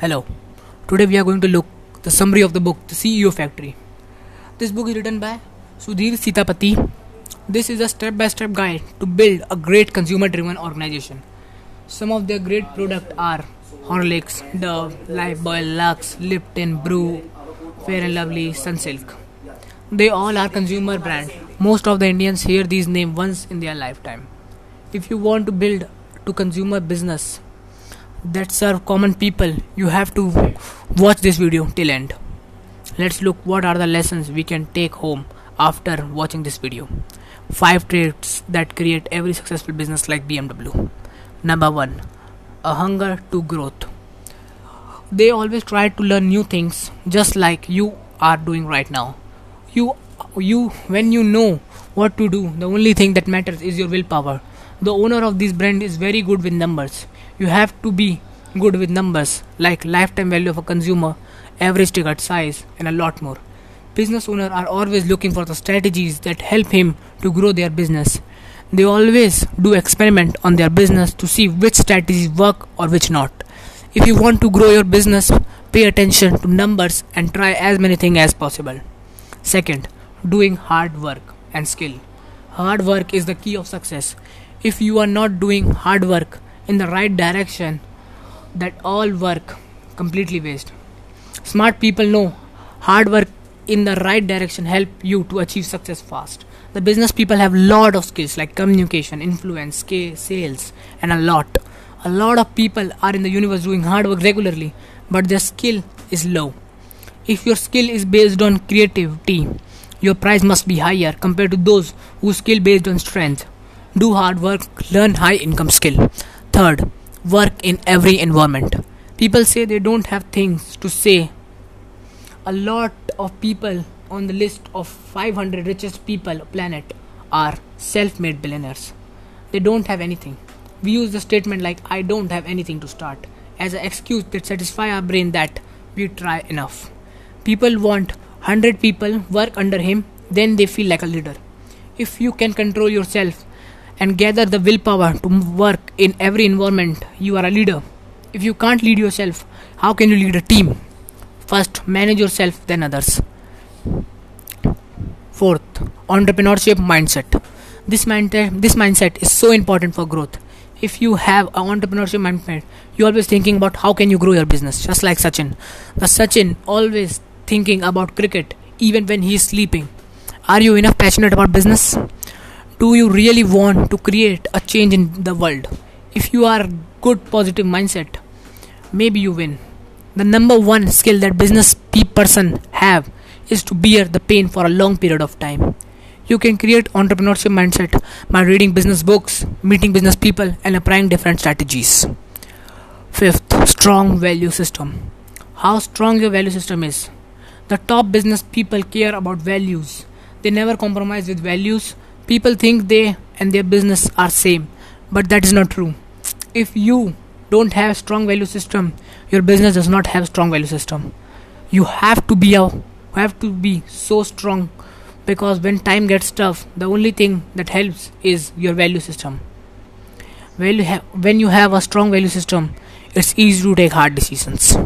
Hello. Today we are going to look the summary of the book The CEO Factory. This book is written by Sudhir Sitapati. This is a step-by-step guide to build a great consumer-driven organization. Some of their great products are Horlicks, Dove, Lifebuoy, Lux, Lipton, Bru, Fair and Lovely, Sunsilk. They all are consumer brand. Most of the Indians hear these names once in their lifetime. If you want to build to consumer business that serve common people you have to watch this video till end. Let's look what are the lessons we can take home after watching this video. Five traits that create every successful business like BMW number 1 a hunger to growth. They always try to learn new things just like you are doing right now. You you when you know what to do the only thing that matters is your willpower the owner of this brand is very good with numbers you have to be good with numbers like lifetime value of a consumer, average ticket size, and a lot more. Business owners are always looking for the strategies that help him to grow their business. They always do experiment on their business to see which strategies work or which not. If you want to grow your business, pay attention to numbers and try as many things as possible. Second, doing hard work and skill. Hard work is the key of success. If you are not doing hard work, in the right direction that all work completely waste. Smart people know hard work in the right direction help you to achieve success fast. The business people have lot of skills like communication influence sales and a lot. A lot of people are in the universe doing hard work regularly but their skill is low. If your skill is based on creativity your price must be higher compared to those whose skill based on strength do hard work learn high income skill Third, work in every environment. People say they don't have things to say. A lot of people on the list of 500 richest people planet are self-made billionaires. They don't have anything. We use the statement like I don't have anything to start as an excuse that satisfy our brain that we try enough. People want 100 people work under him then they feel like a leader. If you can control yourself and gather the willpower to work in every environment, you are a leader. If you can't lead yourself, how can you lead a team? First, manage yourself, then others. Fourth, entrepreneurship mindset. This mindset, this mindset is so important for growth. If you have an entrepreneurship mindset, you're always thinking about how can you grow your business, just like Sachin. The Sachin always thinking about cricket even when he is sleeping. Are you enough passionate about business? do you really want to create a change in the world? If you are good positive mindset maybe you win. The number one skill that business person have is to bear the pain for a long period of time. You can create entrepreneurship mindset by reading business books meeting business people and applying different strategies. Fifth strong value system. How strong your value system is the top business people care about values. They never compromise with values. People think they and their business are same but that is not true. If you don't have strong value system your business does not have strong value system. You have to be a have to be so strong because when time gets tough the only thing that helps is your value system. When you, when you have a strong value system it's easy to take hard decisions